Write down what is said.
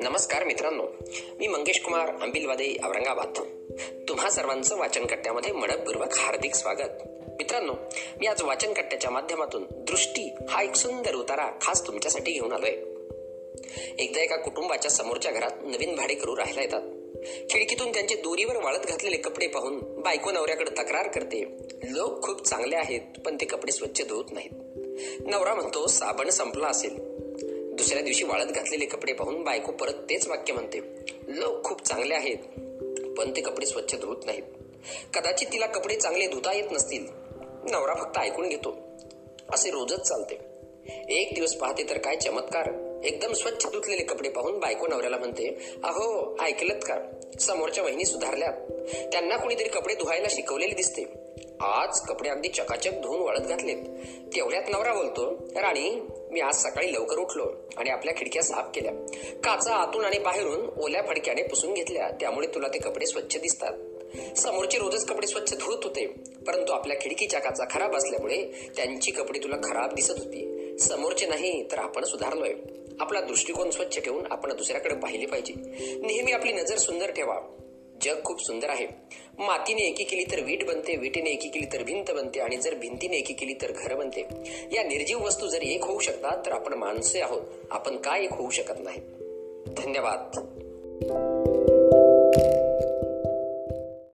नमस्कार मित्रांनो मी मंगेश कुमार अंबिलवादे औरंगाबाद. तुम्हा सर्वांचं वाचन कट्ट्यामध्ये हार्दिक स्वागत. मित्रांनो मी आज वाचन कट्ट्याच्या माध्यमातून दृष्टी हा एक सुंदर उतारा खास तुमच्यासाठी घेऊन आलोय. एकदा एका कुटुंबाच्या समोरच्या घरात नवीन भाडेकरू राहायला येतात. खिडकीतून त्यांचे दोरीवर वाळत घातलेले कपडे पाहून बायको नवऱ्याकडे तक्रार करते लोक खूप चांगले आहेत पण ते कपडे स्वच्छ धुवत नाहीत. नवरा म्हणतो साबण संपला असेल. दुसऱ्या दिवशी वाळत घातलेले कपडे पाहून बायको परत तेच वाक्य म्हणते लोक खूप चांगले आहेत पण ते कपडे स्वच्छ धुवत नाहीत. कदाचित तिला कपडे चांगले धुता येत नसतील. नवरा फक्त ऐकून घेतो. असे रोजच चालते. एक दिवस पाहते तर काय चमत्कार. एकदम स्वच्छ धुतलेले कपडे पाहून बायको नवऱ्याला म्हणते अहो ऐकलत का? समोरच्या वहिनी सुधारल्या त्यांना कुणीतरी कपडे धुवायला शिकवलेले दिसते. आज कपडे अगदी चकाचक धुवून वाळत घातलेत. तेवढ्यात नवरा बोलतो राणी मी आज सकाळी लवकर उठलो आणि आपल्या खिडक्या साफ केल्या. काचा आतून आणि बाहेरून ओल्या फडक्याने पुसून घेतल्या. त्यामुळे तुला ते कपडे स्वच्छ दिसतात. समोरचे रोजच कपडे स्वच्छ धुत होते परंतु आपल्या खिडकीच्या काचा खराब असल्यामुळे त्यांची कपडे तुला खराब दिसत होती. समोरचे नाही तर आपण सुधारलोय. आपला दृष्टिकोन स्वच्छ ठेवून आपण दुसऱ्याकडे पाहिले पाहिजे. नेहमी आपली नजर सुंदर ठेवा. जग खूप सुंदर आहे. मातीने एकी केली तर वीट बनते विटीने एकी केली तर भिंत बनते आणि जर भिंतीने एकी केली तर घर बनते. या निर्जीव वस्तू जर एक होऊ शकतात तर आपण माणसे आहोत. आपण काय एक होऊ शकत नाही. धन्यवाद.